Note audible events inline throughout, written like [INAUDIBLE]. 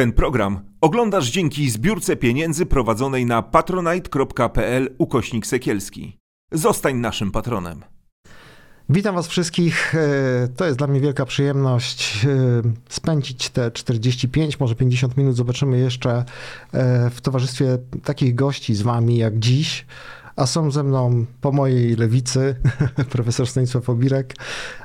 Ten program oglądasz dzięki zbiórce pieniędzy prowadzonej na patronite.pl ukośnik sekielski. Zostań naszym patronem. Witam Was wszystkich. E, To jest dla mnie wielka przyjemność e, spędzić te 45, może 50 minut. Zobaczymy jeszcze e, w towarzystwie takich gości z Wami jak dziś. A są ze mną po mojej lewicy [LAUGHS] profesor Stanisław Obirek,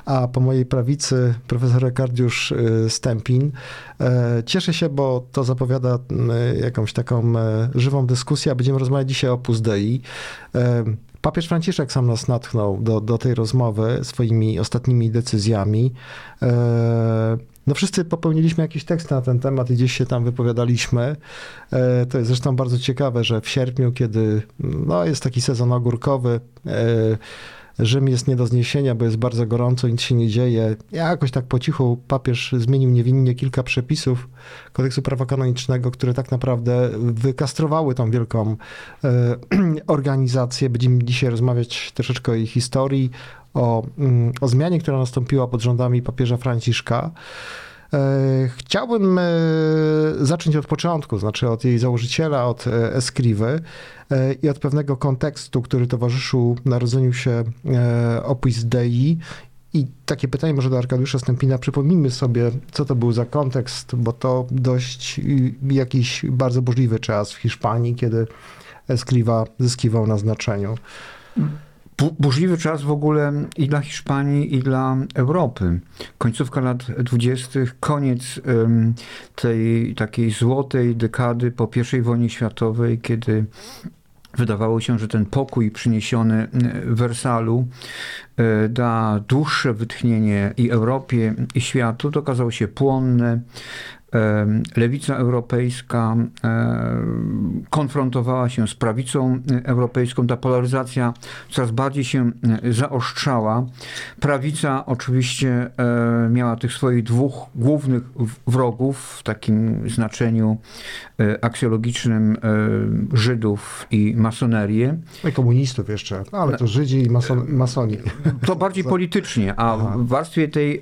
a po mojej prawicy profesor Rekardiusz e, Stępin. E, Cieszę się, bo to zapowiada m, jakąś taką e, żywą dyskusję, a będziemy rozmawiać dzisiaj o Opus Dei. E, Papież Franciszek sam nas natchnął do, do tej rozmowy swoimi ostatnimi decyzjami. No wszyscy popełniliśmy jakieś teksty na ten temat i gdzieś się tam wypowiadaliśmy. E, To jest zresztą bardzo ciekawe, że w sierpniu, kiedy no, jest taki sezon ogórkowy, e, Rzym jest nie do zniesienia, bo jest bardzo gorąco, nic się nie dzieje. Jakoś tak po cichu papież zmienił niewinnie kilka przepisów kodeksu prawa kanonicznego, które tak naprawdę wykastrowały tą wielką e, [CLEARS THROAT] organizację. Będziemy dzisiaj rozmawiać troszeczkę o jej historii, o, mm, o zmianie, która nastąpiła pod rządami papieża Franciszka. E, Chciałbym e, zacząć od początku, znaczy od jej założyciela, od e, Eskriwy e, i od pewnego kontekstu, który towarzyszył narodzeniu się Opus Dei. I takie pytanie może do Arkadiusza Stępina. Przypomnijmy sobie, co to był za kontekst, bo to dość y, jakiś bardzo burzliwy czas w Hiszpanii, kiedy Eskriwa zyskiwał na znaczeniu. Bu- burzliwy czas w ogóle i dla Hiszpanii, i dla Europy. Końcówka lat dwudziestych, koniec em, tej takiej złotej dekady po I wojnie światowej, kiedy wydawało się, że ten pokój przyniesiony w Wersalu e, da dłuższe wytchnienie i Europie, i światu. To okazało się płonne. Lewica europejska konfrontowała się z prawicą e, europejską. Ta polaryzacja coraz bardziej się e, zaostrzała. Prawica oczywiście e, miała tych swoich dwóch głównych wrogów w takim znaczeniu e, aksjologicznym e, Żydów i masonerię. No i komunistów jeszcze, ale to Żydzi i mason, masoni. To bardziej [LAUGHS] politycznie, a w warstwie tej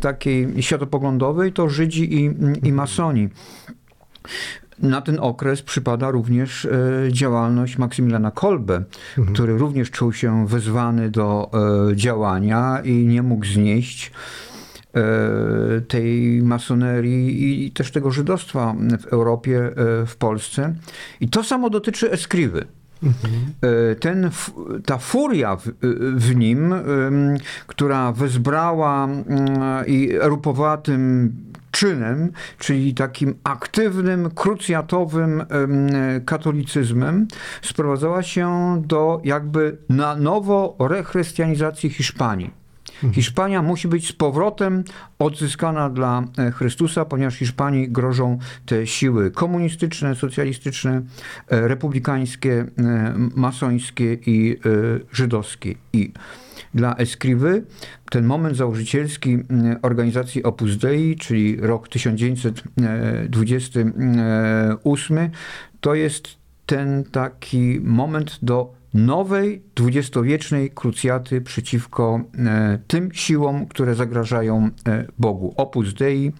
takiej światopoglądowej to Żydzi i, i masoni. Na ten okres przypada również e, działalność Maksymiliana Kolbe, Mhm. który również czuł się wezwany do e, działania i nie mógł znieść e, tej masonerii i też tego żydostwa w Europie, w Polsce. I to samo dotyczy Eskriwy. E, Ten, ta furia w, w nim, która wezbrała mm, i erupowała tym czynem, czyli takim aktywnym, krucjatowym em, katolicyzmem, sprowadzała się do jakby na nowo rechrystianizacji Hiszpanii. Hiszpania musi być z powrotem odzyskana dla e, Chrystusa, ponieważ Hiszpanii grożą te siły komunistyczne, socjalistyczne, e, republikańskie, e, masońskie i żydowskie. I dla Eskriwy ten moment założycielski organizacji Opus Dei, czyli rok 1928, to jest ten taki moment do nowej dwudziestowiecznej krucjaty przeciwko e, tym siłom, które zagrażają e, Bogu. Opus Dei e,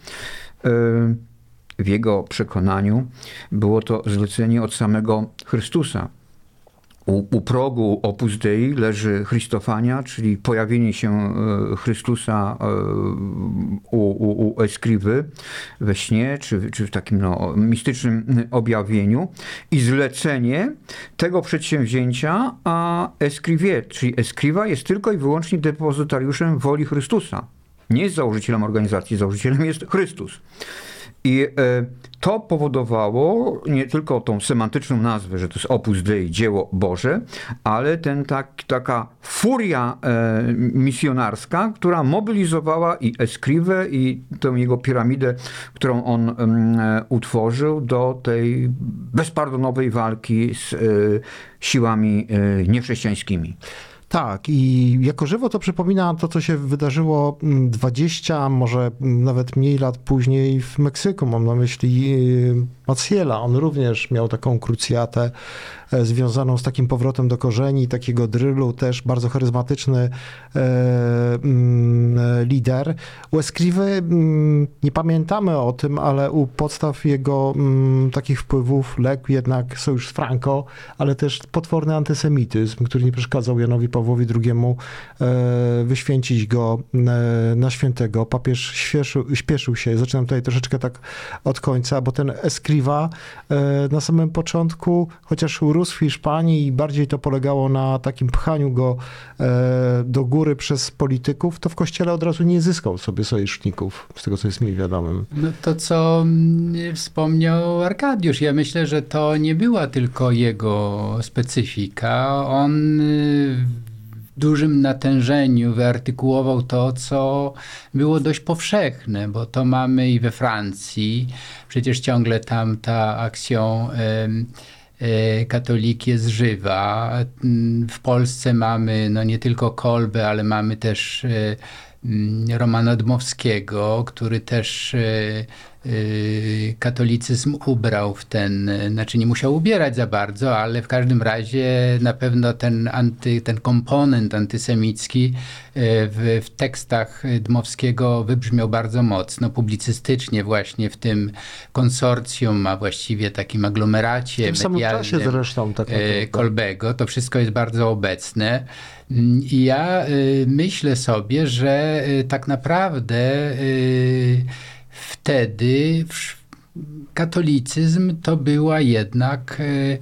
w jego przekonaniu było to zlecenie od samego Chrystusa. U, u progu Opus Dei leży Christofania, czyli pojawienie się e, Chrystusa e, u, u, u Eskriwy we śnie, czy, czy w takim no, mistycznym objawieniu i zlecenie tego przedsięwzięcia a Eskriwie, czyli Eskriwa jest tylko i wyłącznie depozytariuszem woli Chrystusa. Nie jest założycielem organizacji, założycielem jest Chrystus. I e, to powodowało nie tylko tą semantyczną nazwę, że to jest opus Dei, dzieło Boże, ale ten tak, taka furia e, misjonarska, która mobilizowała i Escrivę, i tę jego piramidę, którą on em, e, utworzył do tej bezpardonowej walki z siłami niechrześcijańskimi. Tak, i jako żywo to przypomina to, co się wydarzyło 20, może nawet mniej lat później w Meksyku. Mam na myśli Maciela. On również miał taką krucjatę e, związaną z takim powrotem do korzeni, takiego drylu, też bardzo charyzmatyczny e, mm, lider. U Escrivy mm, nie pamiętamy o tym, ale u podstaw jego mm, takich wpływów legł jednak sojusz z Franco, ale też potworny antysemityzm, który nie przeszkadzał Janowi Pawłowi II e, wyświęcić go na świętego. Papież śpieszył, śpieszył się, zaczynam tutaj troszeczkę tak od końca, bo ten Escriva E, na samym początku, chociaż urósł w Hiszpanii i bardziej to polegało na takim pchaniu go e, do góry przez polityków, to w kościele od razu nie zyskał sobie sojuszników, z tego co jest mi wiadomym. No to, co mm, wspomniał Arkadiusz, ja myślę, że to nie była tylko jego specyfika. On y, dużym natężeniu wyartykułował to, co było dość powszechne, bo to mamy i we Francji. Przecież ciągle tam ta akcją e, katolik jest żywa. W Polsce mamy no nie tylko Kolbę, ale mamy też e, Romana Dmowskiego, który też e, katolicyzm ubrał w ten, znaczy nie musiał ubierać za bardzo, ale w każdym razie na pewno ten, anty, ten komponent antysemicki y, w, w tekstach Dmowskiego wybrzmiał bardzo mocno, publicystycznie właśnie w tym konsorcjum, a właściwie takim aglomeracie w tym samym czasie zresztą tak y, Kolbego. To wszystko jest bardzo obecne. I ja myślę sobie, że tak naprawdę wtedy katolicyzm to była jednak e,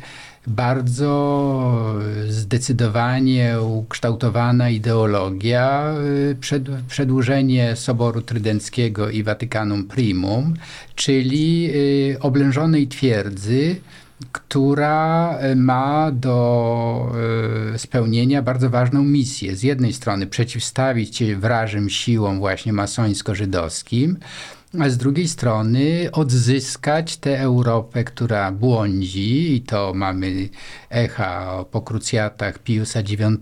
bardzo zdecydowanie ukształtowana ideologia, e, przed, przedłużenie Soboru Trydenckiego i Watykanum Primum, czyli e, oblężonej twierdzy, która ma do spełnienia bardzo ważną misję. Z jednej strony przeciwstawić się wrażym siłom właśnie masońsko-żydowskim, a z drugiej strony odzyskać tę Europę, która błądzi i to mamy echa po krucjatach Piusa IX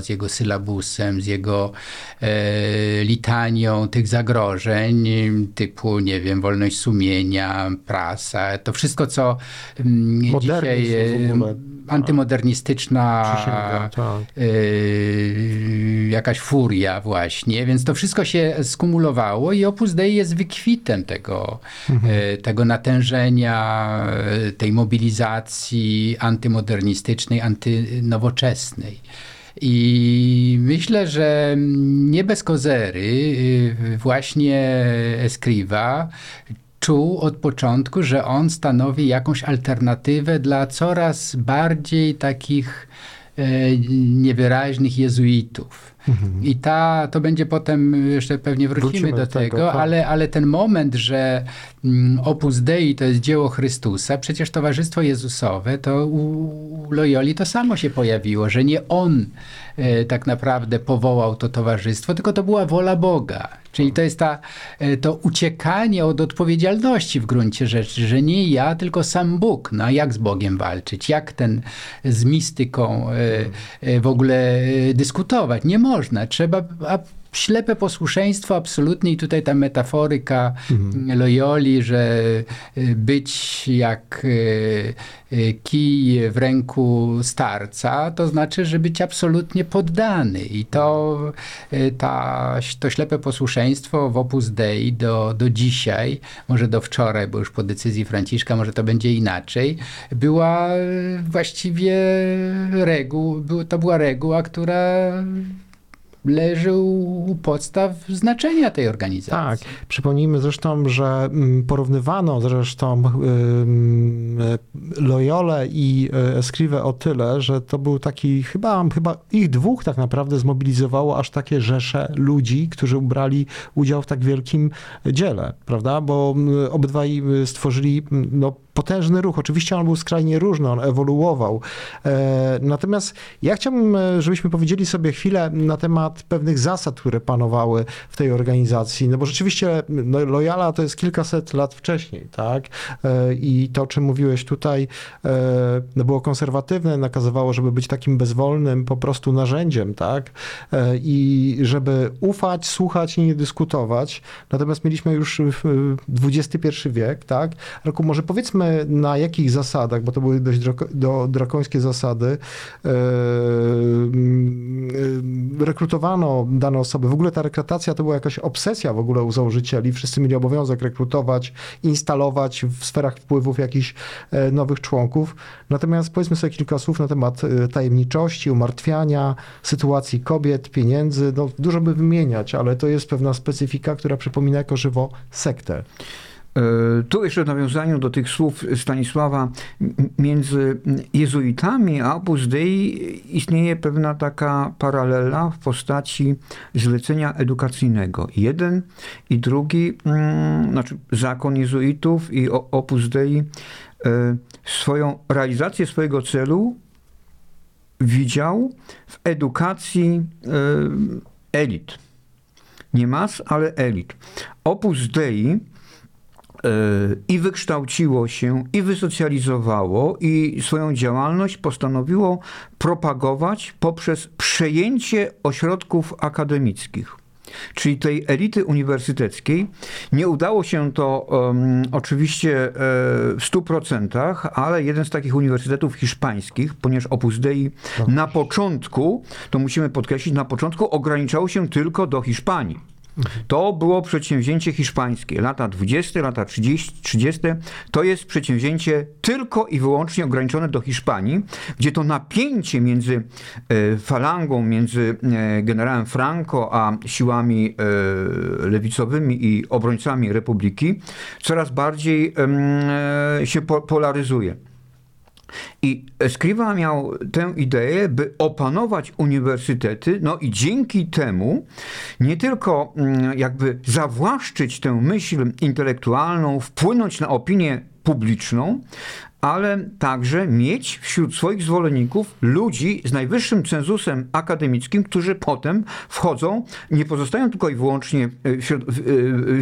z jego sylabusem, z jego e, litanią tych zagrożeń typu, nie wiem, wolność sumienia, prasa, to wszystko, co m, mm, dzisiaj antymodernistyczna tak. y, jakaś furia właśnie, więc to wszystko się skumulowało i Opus Dei jest wykwitem tego, mhm. tego natężenia, y, tej mobilizacji antymodernistycznej, antynowoczesnej. I myślę, że nie bez kozery właśnie Escriva czuł od początku, że on stanowi jakąś alternatywę dla coraz bardziej takich e, niewyraźnych jezuitów. Mhm. I ta, to będzie potem, jeszcze pewnie wrócimy, wrócimy do tego, tego tak. ale, ale ten moment, że mm, Opus Dei to jest dzieło Chrystusa, przecież Towarzystwo Jezusowe, to u Loyoli to samo się pojawiło, że nie on e, tak naprawdę powołał to towarzystwo, tylko to była wola Boga. Czyli to jest ta, e, to uciekanie od odpowiedzialności w gruncie rzeczy, że nie ja, tylko sam Bóg. No a jak z Bogiem walczyć? Jak ten z mistyką e, w ogóle dyskutować? Nie można. Trzeba ślepe posłuszeństwo absolutnie i tutaj ta metaforyka mhm. Loyoli, że y, być jak y, y, kij w ręku starca, to znaczy, że być absolutnie poddany i to, ta, to ślepe posłuszeństwo w Opus Dei do, do dzisiaj, może do wczoraj, bo już po decyzji Franciszka może to będzie inaczej, była właściwie reguł, to była reguła, która leży u podstaw znaczenia tej organizacji. Tak. Przypomnijmy zresztą, że mm, porównywano zresztą Loyole i e, Escrive o tyle, że to był taki, chyba, chyba ich dwóch tak naprawdę zmobilizowało aż takie rzesze ludzi, którzy brali udział w tak wielkim dziele, prawda? Bo obydwaj stworzyli no, potężny ruch. Oczywiście on był skrajnie różny, on ewoluował. E, natomiast ja chciałbym, e, żebyśmy powiedzieli sobie chwilę na temat pewnych zasad, które panowały w tej organizacji. No bo rzeczywiście no, Loyala to jest kilkaset lat wcześniej, tak? E, I to, o czym mówiłeś tutaj, no, było konserwatywne, nakazywało, żeby być takim bezwolnym po prostu narzędziem, tak? I żeby ufać, słuchać i nie dyskutować. Natomiast mieliśmy już XXI wiek, tak? Roku może powiedzmy na jakich zasadach, bo to były dość do, drakońskie zasady, rekrutowano dane osoby. W ogóle ta rekrutacja to była jakaś obsesja w ogóle u założycieli. Wszyscy mieli obowiązek rekrutować, instalować w sferach wpływów jakichś e, nowych członków. Natomiast powiedzmy sobie kilka słów na temat e, tajemniczości, umartwiania, sytuacji kobiet, pieniędzy. No, dużo by wymieniać, ale to jest pewna specyfika, która przypomina jako żywo sektę. E, tu jeszcze w nawiązaniu do tych słów Stanisława, między jezuitami a Opus Dei istnieje pewna taka paralela w postaci zlecenia edukacyjnego. Jeden i drugi, mm, znaczy zakon jezuitów i Opus Dei e, swoją realizację swojego celu widział w edukacji e, elit. Nie mas, ale elit. Opus Dei i wykształciło się, i wysocjalizowało, i swoją działalność postanowiło propagować poprzez przejęcie ośrodków akademickich czyli tej elity uniwersyteckiej. Nie udało się to um, oczywiście e, w 100%, ale jeden z takich uniwersytetów hiszpańskich, ponieważ Opus Dei na początku, to musimy podkreślić, na początku ograniczało się tylko do Hiszpanii. To było przedsięwzięcie hiszpańskie. Lata 20, lata 30, 30 to jest przedsięwzięcie tylko i wyłącznie ograniczone do Hiszpanii, gdzie to napięcie między e, falangą, między e, generałem Franco a siłami e, lewicowymi i obrońcami republiki coraz bardziej się polaryzuje. I Escriva miał tę ideę, by opanować uniwersytety, no i dzięki temu nie tylko mm, jakby zawłaszczyć tę myśl intelektualną, wpłynąć na opinię publiczną, ale także mieć wśród swoich zwolenników ludzi z najwyższym cenzusem akademickim, którzy potem wchodzą, nie pozostają tylko i wyłącznie w,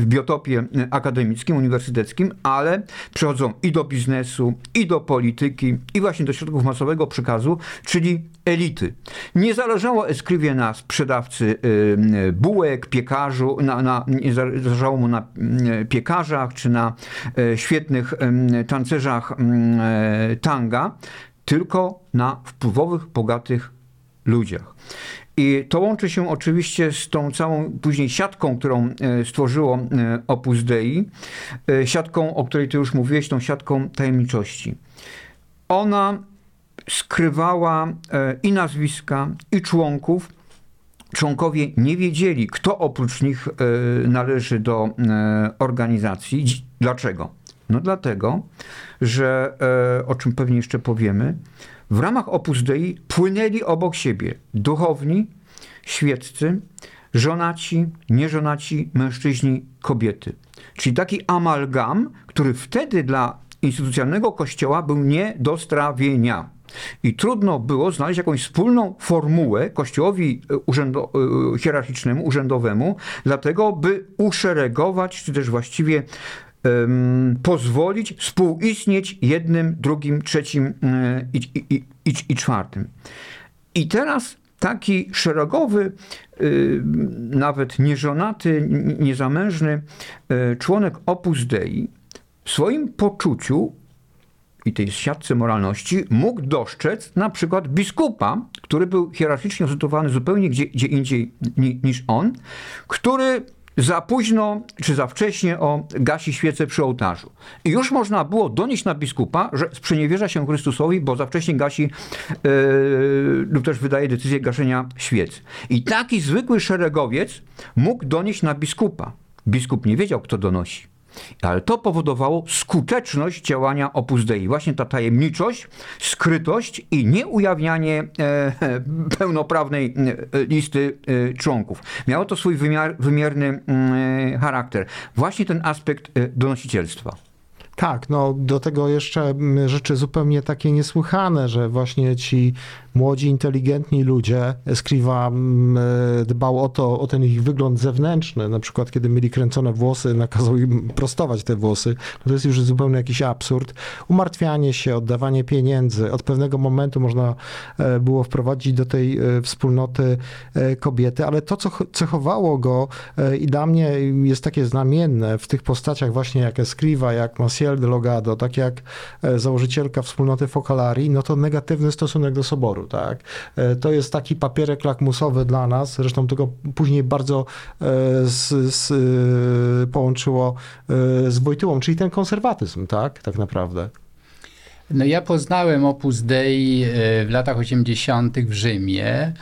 w biotopie akademickim, uniwersyteckim, ale przechodzą i do biznesu, i do polityki, i właśnie do środków masowego przekazu, czyli elity. Nie zależało Eskrywie na sprzedawcy bułek, piekarzu, na, na, nie zależało mu na piekarzach, czy na świetnych tancerzach tanga, tylko na wpływowych, bogatych ludziach. I to łączy się oczywiście z tą całą później siatką, którą stworzyło Opus Dei, siatką, o której ty już mówiłeś, tą siatką tajemniczości. Ona skrywała i nazwiska, i członków. Członkowie nie wiedzieli, kto oprócz nich należy do organizacji. Dlaczego? No dlatego, że, e, o czym pewnie jeszcze powiemy, w ramach Opus Dei płynęli obok siebie duchowni, świeccy, żonaci, nieżonaci, mężczyźni, kobiety. Czyli taki amalgam, który wtedy dla instytucjonalnego kościoła był nie do strawienia. I trudno było znaleźć jakąś wspólną formułę kościołowi e, urzędo, e, hierarchicznemu, urzędowemu, dlatego by uszeregować, czy też właściwie pozwolić współistnieć jednym, drugim, trzecim e, i, i, i, i czwartym. I teraz taki szeregowy, y, nawet nieżonaty, niezamężny członek Opus Dei w swoim poczuciu i tej siatce moralności mógł dostrzec na przykład biskupa, który był hierarchicznie usytuowany zupełnie gdzie, gdzie indziej niż on, który za późno czy za wcześnie o gasi świecę przy ołtarzu. I już można było donieść na biskupa, że sprzeniewierza się Chrystusowi, bo za wcześnie gasi yy, lub też wydaje decyzję gaszenia świec. I taki zwykły szeregowiec mógł donieść na biskupa. Biskup nie wiedział, kto donosi. Ale to powodowało skuteczność działania Opus Dei. Właśnie ta tajemniczość, skrytość i nieujawnianie e, [LAUGHS] pełnoprawnej e, listy e, członków. Miało to swój wymiar, wymierny mm, charakter. Właśnie ten aspekt donosicielstwa. Tak, no do tego jeszcze mm, rzeczy zupełnie takie niesłychane, że właśnie ci młodzi, inteligentni ludzie, Escriva mm, e, dbał o to, o ten ich wygląd zewnętrzny, na przykład kiedy mieli kręcone włosy, nakazał im prostować te włosy, no to jest już zupełnie jakiś absurd. Umartwianie się, oddawanie pieniędzy, od pewnego momentu można e, było wprowadzić do tej e, wspólnoty kobiety, ale to, co cechowało go i dla mnie jest takie znamienne w tych postaciach właśnie jak Escriva, jak Maciel de Logado, tak jak założycielka wspólnoty Focolari, no to negatywny stosunek do soboru tak? E, to jest taki papierek lakmusowy dla nas, zresztą tego później bardzo e, z, z, e, połączyło z Wojtyłą, czyli ten konserwatyzm, tak? Tak naprawdę. No ja poznałem Opus Dei w latach 80. w Rzymie.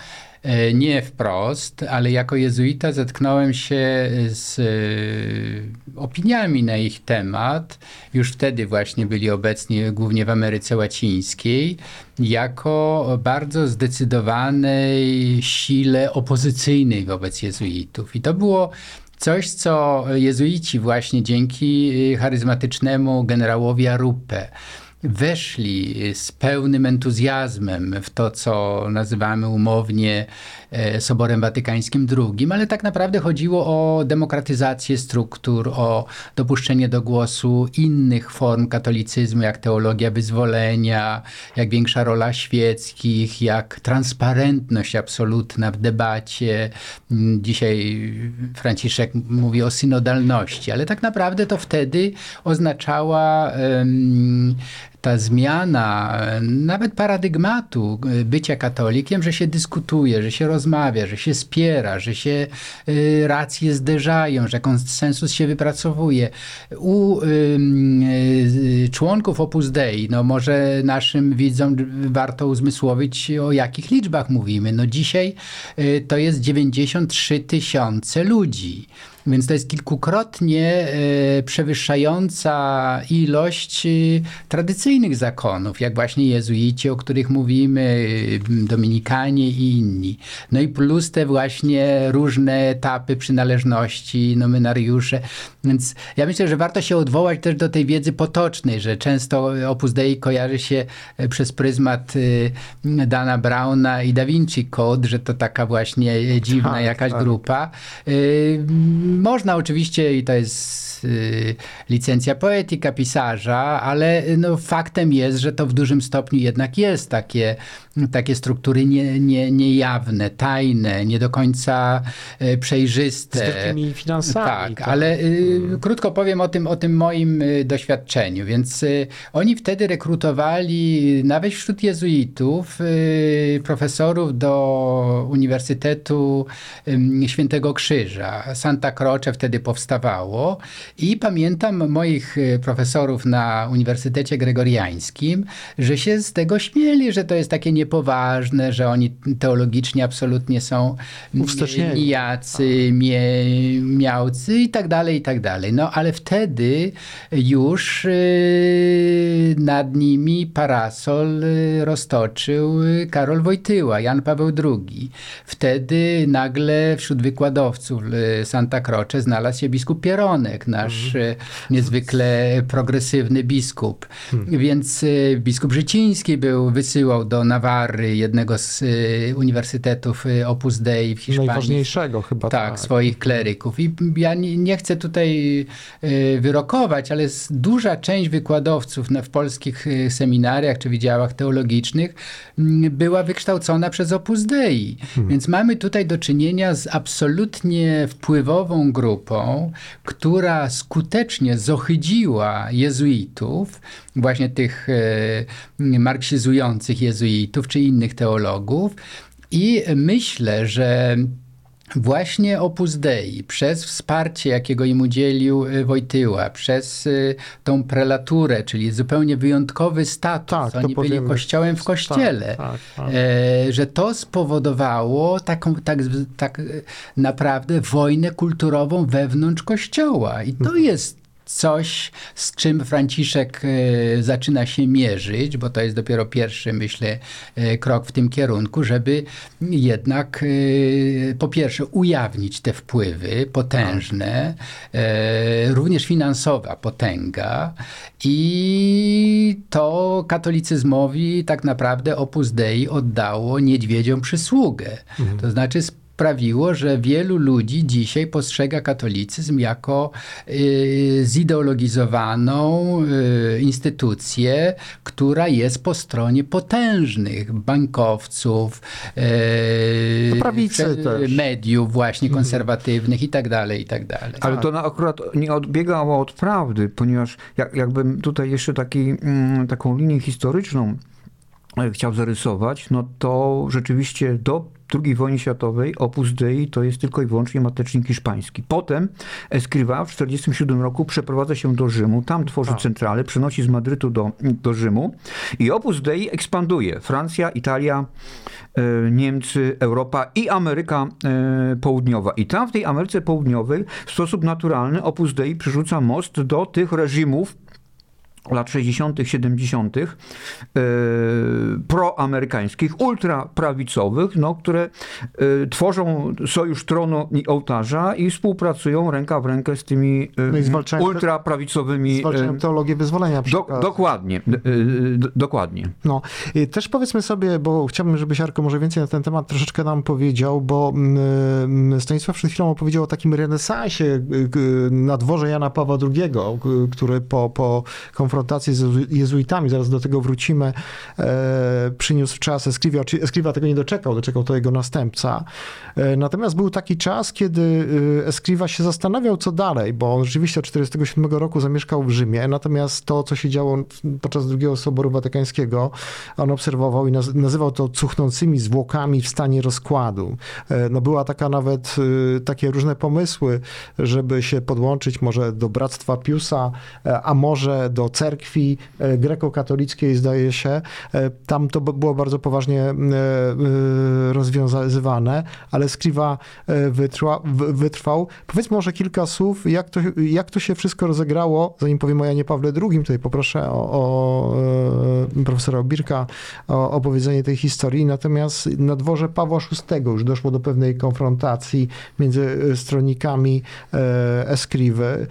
Nie wprost, ale jako jezuita zetknąłem się z opiniami na ich temat. Już wtedy właśnie byli obecni głównie w Ameryce Łacińskiej, jako bardzo zdecydowanej sile opozycyjnej wobec jezuitów. I to było coś, co jezuici właśnie dzięki charyzmatycznemu generałowi Arupe weszli z pełnym entuzjazmem w to, co nazywamy umownie Soborem Watykańskim II, ale tak naprawdę chodziło o demokratyzację struktur, o dopuszczenie do głosu innych form katolicyzmu, jak teologia wyzwolenia, jak większa rola świeckich, jak transparentność absolutna w debacie. Dzisiaj Franciszek mówi o synodalności, ale tak naprawdę to wtedy oznaczała um, ta zmiana nawet paradygmatu bycia katolikiem, że się dyskutuje, że się rozmawia, że się spiera, że się y, racje zderzają, że konsensus się wypracowuje. U y, y, członków Opus Dei, no może naszym widzom warto uzmysłowić, o jakich liczbach mówimy. No dzisiaj y, to jest 93 tysiące ludzi. Więc to jest kilkukrotnie e, przewyższająca ilość e, tradycyjnych zakonów, jak właśnie jezuici, o których mówimy, e, dominikanie i inni. No i plus te właśnie różne etapy przynależności, nominariusze. Więc ja myślę, że warto się odwołać też do tej wiedzy potocznej, że często Opus Dei kojarzy się przez pryzmat Dana Browna i Da Vinci Code, że to taka właśnie dziwna tak, jakaś tak. grupa można oczywiście, i to jest y, licencja poetyka pisarza, ale no, faktem jest, że to w dużym stopniu jednak jest takie takie struktury nie, nie, niejawne, tajne, nie do końca e, przejrzyste. Z takimi finansami. Tak, tak. ale hmm. krótko powiem o tym, o tym moim doświadczeniu. Więc oni wtedy rekrutowali nawet wśród jezuitów profesorów do Uniwersytetu Świętego Krzyża. Santa Croce wtedy powstawało i pamiętam moich profesorów na Uniwersytecie Gregoriańskim, że się z tego śmieli, że to jest takie nie niepoważne, że oni teologicznie absolutnie są nijacy, mie, miałcy i tak dalej, i tak dalej. No ale wtedy już yy, nad nimi parasol y, roztoczył Karol Wojtyła, Jan Paweł II. Wtedy nagle wśród wykładowców y, Santa Croce znalazł się biskup Pieronek, nasz mm. niezwykle progresywny biskup. Mm. Więc biskup Życiński był, wysyłał do Nawary jednego z y, uniwersytetów Opus Dei w Hiszpanii. Najważniejszego chyba. Tak, tak. swoich kleryków. I ja nie, nie, chcę tutaj wyrokować, ale duża część wykładowców w polskich seminariach czy wydziałach teologicznych była wykształcona przez Opus Dei. Hmm. Więc mamy tutaj do czynienia z absolutnie wpływową grupą, która skutecznie zohydziła jezuitów, właśnie tych marksizujących jezuitów, czy innych teologów. I myślę, że Właśnie Opus Dei, przez wsparcie, jakiego im udzielił y, Wojtyła, przez y, tą prelaturę, czyli zupełnie wyjątkowy status, tak, oni byli kościołem w kościele, tak, tak, tak. E, że to spowodowało taką tak, tak naprawdę wojnę kulturową wewnątrz kościoła. I to mhm. jest coś, z czym Franciszek e, zaczyna się mierzyć, bo to jest dopiero pierwszy, myślę, e, krok w tym kierunku, żeby jednak e, po pierwsze ujawnić te wpływy potężne, również finansowa potęga i to katolicyzmowi tak naprawdę Opus Dei oddało niedźwiedziom przysługę. To znaczy sprawiło, że wielu ludzi dzisiaj postrzega katolicyzm jako y, zideologizowaną y, instytucję, która jest po stronie potężnych bankowców, y, mediów właśnie konserwatywnych i tak dalej, i tak dalej. Ale to na, akurat nie odbiegało od prawdy, ponieważ jak, jakbym tutaj jeszcze taki, mm, taką linię historyczną e, chciał zarysować, no to rzeczywiście do II wojny światowej Opus Dei to jest tylko i wyłącznie matecznik hiszpański. Potem Escriva w 1947 roku przeprowadza się do Rzymu, tam tworzy centralę, przenosi z Madrytu do, do Rzymu i Opus Dei ekspanduje. Francja, Italia, e, Niemcy, Europa i Ameryka e, Południowa. I tam w tej Ameryce Południowej w sposób naturalny Opus Dei przerzuca most do tych reżimów lat 60., 70., e, proamerykańskich, ultraprawicowych, no, które e, tworzą sojusz tronu i ołtarza i współpracują ręka w rękę z tymi e, No zwalczają- ultraprawicowymi. Zwalczają e, teologię wyzwolenia. do, dokładnie, dokładnie. No, i też powiedzmy sobie, bo chciałbym, żebyś Arko może więcej na ten temat troszeczkę nam powiedział, bo mm, Stanisław przed chwilą opowiedział o takim renesansie y, y, na dworze Jana Pawła II, y, który po, po konfrontacji z jezu- jezuitami, zaraz do tego wrócimy, e, przyniósł czas Escrivia. Czy Escrivia tego nie doczekał, doczekał to jego następca. E, natomiast był taki czas, kiedy y, Escrivia się zastanawiał, co dalej, bo on rzeczywiście od 1947 roku zamieszkał w Rzymie, natomiast to, co się działo podczas drugiego Soboru Watykańskiego, on obserwował i naz- nazywał to cuchnącymi zwłokami w stanie rozkładu. E, No była taka nawet, takie różne pomysły, żeby się podłączyć może do Bractwa Piusa, e, a może do cerkwi e, grekokatolickiej, zdaje się. E, Tam to było bardzo poważnie e, rozwiązywane, ale Skriwa wytrwa, wytrwał. Powiedzmy może kilka słów, jak to, jak to się wszystko rozegrało, zanim powiem o Janie Pawle II, tutaj poproszę o, o profesora Obirka o opowiedzenie tej historii. Natomiast na dworze Pawła VI już doszło do pewnej konfrontacji między stronnikami Eskriwy,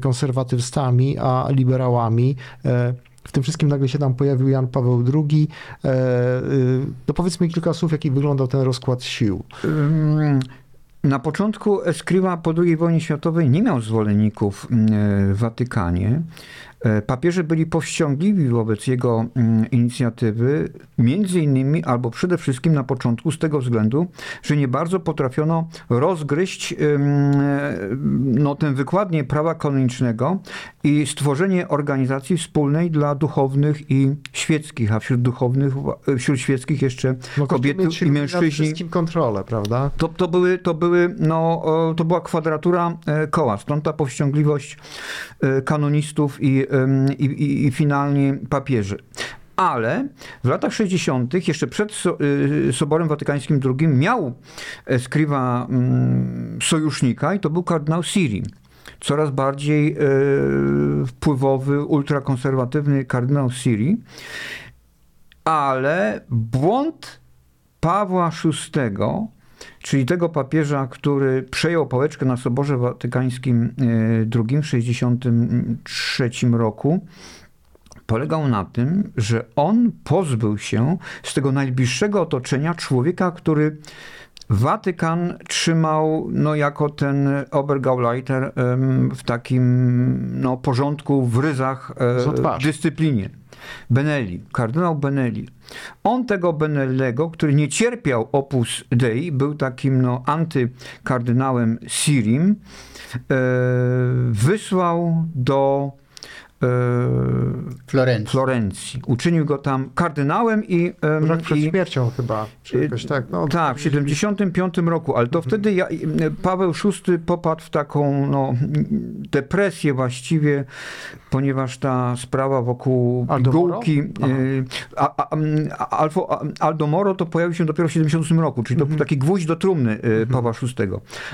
konserwatystami, a liberałami. E, w tym wszystkim nagle się tam pojawił Jan Paweł II. E, e, No powiedzmy kilka słów, jaki wyglądał ten rozkład sił. Na początku Escriva po II wojnie światowej nie miał zwolenników mm, w Watykanie. E, Papieże byli powściągliwi wobec jego mm, inicjatywy, między innymi albo przede wszystkim na początku z tego względu, że nie bardzo potrafiono rozgryźć ym, no, tę wykładnię prawa kanonicznego i stworzenie organizacji wspólnej dla duchownych i świeckich, a wśród duchownych, wśród świeckich jeszcze No, kobiety mieć i mężczyźni. wszystkim kontrolę, prawda? To, to, były, to, były, no, e, to była kwadratura e, koła, stąd ta powściągliwość e, kanonistów i, i, i, i finalnie papieży. Ale w latach 60., jeszcze przed y, Soborem Watykańskim II, miał Escriva mm, sojusznika i to był kardynał Siri. Coraz bardziej e, wpływowy, ultrakonserwatywny kardynał Siri. Ale błąd Pawła VI, czyli tego papieża, który przejął pałeczkę na Soborze Watykańskim e, II w 1963 roku, polegał na tym, że on pozbył się z tego najbliższego otoczenia człowieka, który Watykan trzymał no, jako ten Obergauleiter w takim no, porządku, w ryzach, e, w dyscyplinie. Benelli, kardynał Benelli. On tego Benellego, który nie cierpiał opus Dei, był takim no, antykardynałem Sirim, e, wysłał do Florencji. Florencji. Uczynił go tam kardynałem i... Rok przed i śmiercią chyba, czy jakoś tak. No, tak, w 75 roku, ale to wtedy ja, Paweł VI popadł w taką no, depresję właściwie, ponieważ ta sprawa wokół Aldo Moro? pigułki, Aha. y, a, a, a, Alfo, a, Aldo Moro to pojawił się dopiero w 78 roku, czyli to był taki gwóźdź do trumny y, Pawła VI.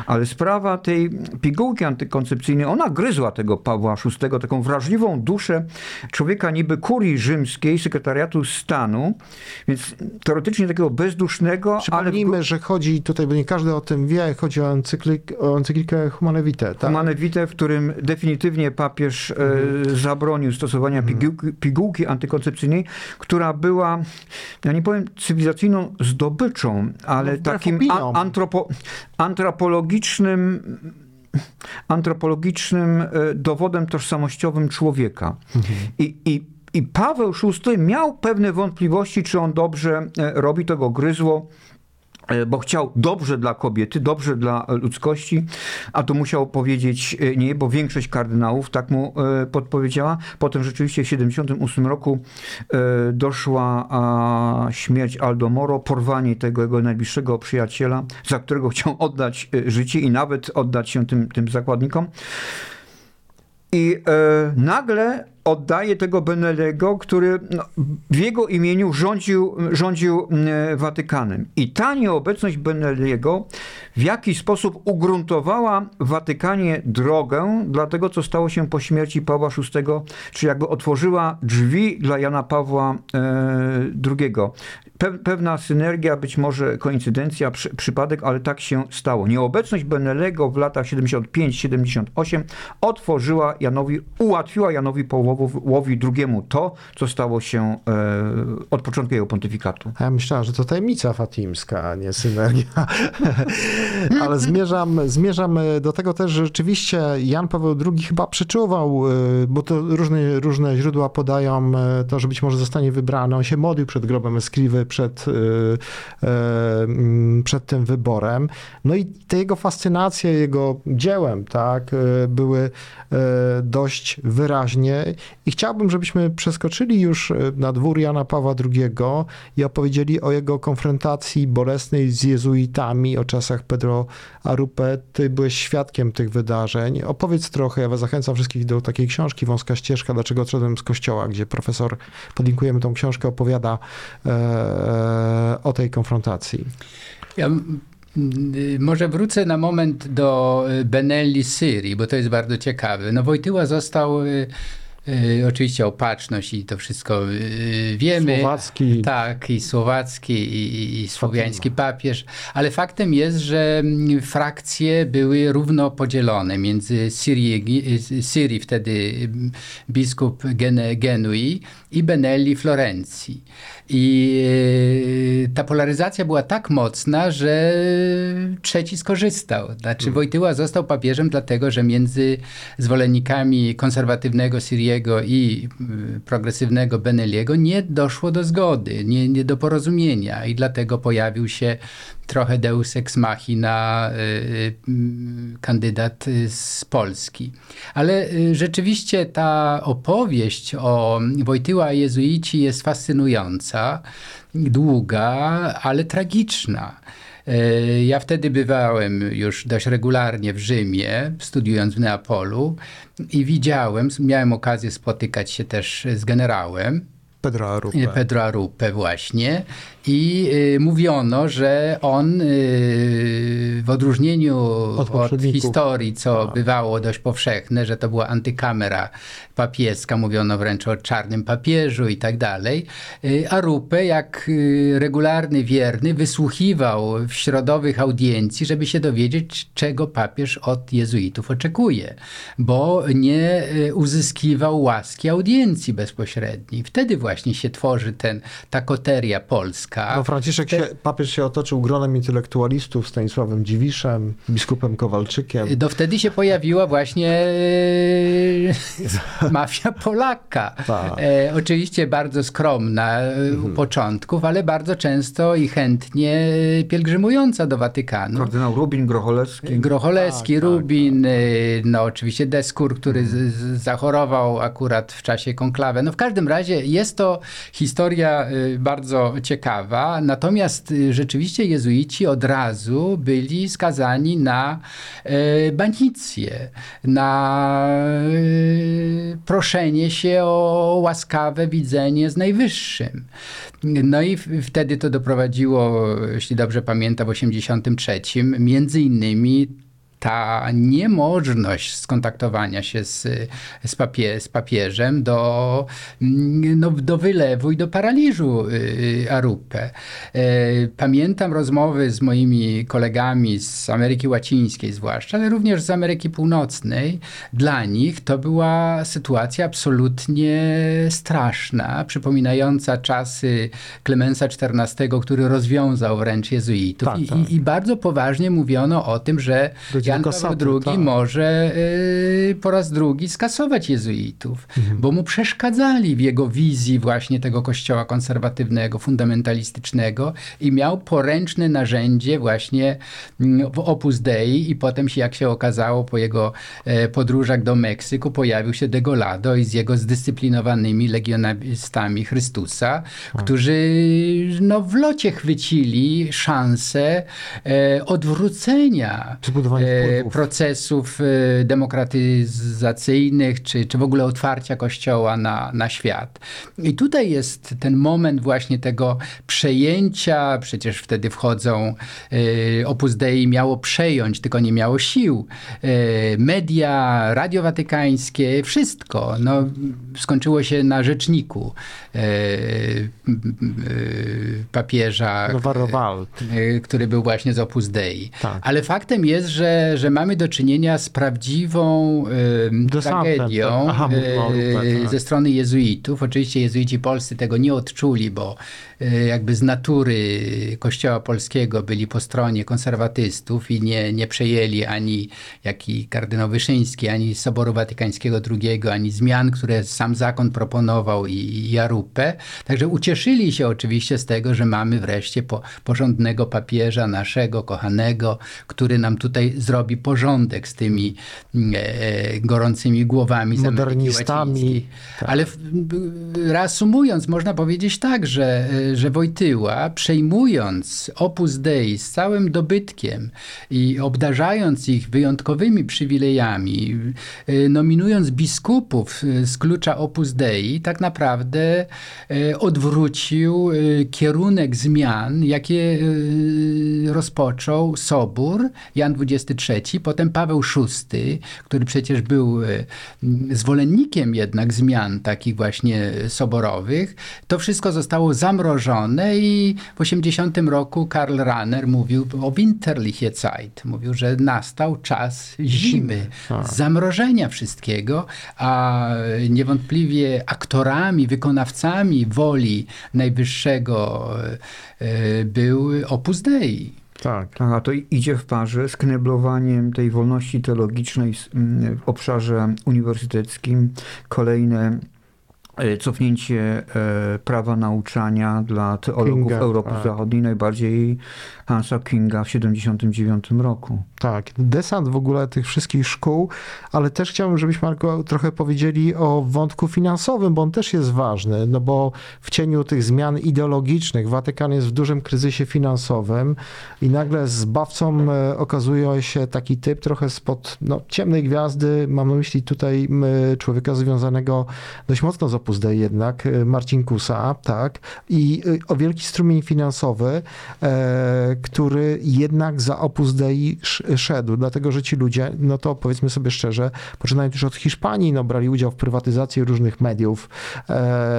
Ale sprawa tej pigułki antykoncepcyjnej, ona gryzła tego Pawła VI, taką wrażliwą duszę człowieka niby kurii rzymskiej, sekretariatu stanu, więc teoretycznie takiego bezdusznego, ale Przypomnijmy, że chodzi tutaj, bo nie każdy o tym wie, chodzi o, encyklik, o encyklikę Humane Vitae. Tak? Humane Vitae, w którym definitywnie papież e, zabronił stosowania pigułki, pigułki antykoncepcyjnej, która była, ja nie powiem cywilizacyjną zdobyczą, ale No, takim a, antropo, antropologicznym antropologicznym e, dowodem tożsamościowym człowieka. I, i, I Paweł VI miał pewne wątpliwości, czy on dobrze e, robi, to go gryzło bo chciał dobrze dla kobiety, dobrze dla e, ludzkości, a to musiał powiedzieć e, nie, bo większość kardynałów tak mu e, podpowiedziała. Potem rzeczywiście w 78 roku e, doszła śmierć Aldo Moro, porwanie tego jego najbliższego przyjaciela, za którego chciał oddać e, życie i nawet oddać się tym, tym zakładnikom. I e, nagle oddaje tego Benelego, który no, w jego imieniu rządził, rządził e, Watykanem. I ta nieobecność Beneliego w jakiś sposób ugruntowała Watykanie drogę dla tego, co stało się po śmierci Pawła VI, czy jakby otworzyła drzwi dla Jana Pawła e, II. Pe- Pewna synergia, być może koincydencja, przy, przypadek, ale tak się stało. Nieobecność Benelego w latach 75-78 otworzyła Janowi, ułatwiła Janowi Pawłowi II to, co stało się e, od początku jego pontyfikatu. Ja myślałem, że to tajemnica fatimska, a nie synergia. [LAUGHS] Ale zmierzam, zmierzam do tego też, że rzeczywiście Jan Paweł II chyba przeczuwał, y, bo to różne, różne źródła podają to, że być może zostanie wybrany. On się modlił przed grobem Eskriwy, przed, mm, przed tym wyborem. No i te jego fascynacje jego dziełem, tak, były dość wyraźnie. I chciałbym, żebyśmy przeskoczyli już y, na dwór Jana Pawła II i opowiedzieli o jego konfrontacji bolesnej z jezuitami o czasach Pedro Arupę. Ty byłeś świadkiem tych wydarzeń. Opowiedz trochę, ja was zachęcam wszystkich do takiej książki Wąska ścieżka, dlaczego odszedłem z kościoła, gdzie profesor, podlinkujemy tą książkę, opowiada e, o tej konfrontacji. Ja może wrócę na moment do y, Benelli Syrii, bo to jest bardzo ciekawe. No Wojtyła został oczywiście opatrzność i to wszystko y, wiemy. Słowacki. Tak, i słowacki, i, i, słowiański papież, ale faktem jest, że mm, frakcje były równo podzielone między Syrii, Syrii wtedy mm, biskup Genui i Benelli Florencji. I e, ta polaryzacja była tak mocna, że trzeci skorzystał. Znaczy Wojtyła został papieżem dlatego, że między zwolennikami konserwatywnego Syriego i y, progresywnego Beneliego nie doszło do zgody, nie, nie do porozumienia i dlatego pojawił się trochę deus ex machina y, y, kandydat y, z Polski. Ale rzeczywiście ta opowieść o Wojtyła i jezuici jest fascynująca, długa, ale tragiczna. Ja wtedy bywałem już dość regularnie w Rzymie, studiując w Neapolu i widziałem, miałem okazję spotykać się też z generałem, Pedro Arupę. Pedro Arupę właśnie i y, mówiono, że on y, w odróżnieniu od, poprzedników. historii, co bywało dość powszechne, że to była antykamera papieska, mówiono wręcz o czarnym papieżu i tak dalej, y, Arupę jak y, regularny wierny wysłuchiwał w środowych audiencji, żeby się dowiedzieć, czego papież od jezuitów oczekuje, bo nie y, uzyskiwał łaski audiencji bezpośredniej. Wtedy właśnie się tworzy ten, ta koteria polska, Polaka. No Franciszek się, papież się otoczył gronem intelektualistów, Stanisławem Dziwiszem, biskupem Kowalczykiem. No wtedy się pojawiła właśnie e, [LAUGHS] mafia Polaka. Tak. E, oczywiście bardzo skromna e, u początków, ale bardzo często i chętnie pielgrzymująca do Watykanu. Kardynał Rubin, Grocholecki. Grocholecki, Tak, tak, Rubin, y, no oczywiście Deskur, który z, z, zachorował akurat w czasie konklawy. No w każdym razie jest to historia bardzo ciekawa, natomiast y, rzeczywiście jezuici od razu byli skazani na y, banicję, na y, proszenie się o łaskawe widzenie z Najwyższym. No i wtedy to doprowadziło, jeśli dobrze pamiętam, w 83 między innymi ta niemożność skontaktowania się z, z, papie, z papieżem do, no, do wylewu i do paraliżu y, Arupę. E, Pamiętam rozmowy z moimi kolegami z Ameryki Łacińskiej zwłaszcza, ale również z Ameryki Północnej. Dla nich to była sytuacja absolutnie straszna, przypominająca czasy Klemensa XIV, który rozwiązał wręcz jezuitów. Tak, I, tak. I, I bardzo poważnie mówiono o tym, że Jan Paweł II tak. może y, po raz drugi skasować jezuitów, Mhm. bo mu przeszkadzali w jego wizji właśnie tego kościoła konserwatywnego, fundamentalistycznego i miał poręczne narzędzie właśnie mm, w Opus Dei i potem się, jak się okazało, po jego e, podróżach do Meksyku pojawił się Degolado i z jego zdyscyplinowanymi legionistami Chrystusa, którzy no, w locie chwycili szansę e, odwrócenia Zbudowania e, wpływów. procesów e, demokratyzacyjnych, czy, czy w ogóle otwarcia Kościoła na, na świat. I tutaj jest ten moment właśnie tego przejęcia, przecież wtedy wchodzą, e, Opus Dei miało przejąć, tylko nie miało sił. E, Media, Radio Watykańskie, wszystko. No, skończyło się na rzeczniku papieża, który był właśnie z Opus Dei. Tak. Ale faktem jest, że, że mamy do czynienia z prawdziwą Desantem, tragedią. Aha, tak. ze strony jezuitów. Oczywiście jezuici polscy tego nie odczuli, bo jakby z natury kościoła polskiego byli po stronie konserwatystów i nie, nie przejęli ani jak i kardynał Wyszyński, ani Soboru Watykańskiego II, ani zmian, które sam zakon proponował i, i Jarupę. Także ucieszyli się oczywiście z tego, że mamy wreszcie po, porządnego papieża naszego, kochanego, który nam tutaj zrobi porządek z tymi e, gorącymi głowami Modernistami. Łacińskiej. Ale reasumując, można powiedzieć tak, że, e, że Wojtyła przejmując Opus Dei z całym dobytkiem i obdarzając ich wyjątkowymi przywilejami, e, nominując biskupów e, z klucza Opus Dei, tak naprawdę e, odwrócił kierunek zmian, jakie rozpoczął Sobór Jan XXIII, potem Paweł VI, który przecież był zwolennikiem jednak zmian takich właśnie soborowych. To wszystko zostało zamrożone i w 80 roku Karl Rahner mówił o Winterliche Zeit. Mówił, że nastał czas zimy, zamrożenia wszystkiego, a niewątpliwie aktorami, wykonawcami woli Najwyższego e, był Opus Dei. Tak. Tak, a to idzie w parze z kneblowaniem tej wolności teologicznej w obszarze uniwersyteckim. Kolejne cofnięcie e, prawa nauczania dla teologów Kinga, Europy tak. Zachodniej, najbardziej Hansa Kinga w 79 roku. Tak, desant w ogóle tych wszystkich szkół, ale też chciałbym, żebyśmy Marko trochę powiedzieli o wątku finansowym, bo on też jest ważny, no bo w cieniu tych zmian ideologicznych Watykan jest w dużym kryzysie finansowym i nagle zbawcą e, okazuje się taki typ trochę spod no, ciemnej gwiazdy, mam na myśli tutaj człowieka związanego dość mocno z Opus Dei jednak, e, Marcin Kusa, tak, i e, o wielki strumień finansowy, e, który jednak za Opus Dei sz- szedł, dlatego że ci ludzie, no to powiedzmy sobie szczerze, poczynając już od Hiszpanii, no brali udział w prywatyzacji różnych mediów.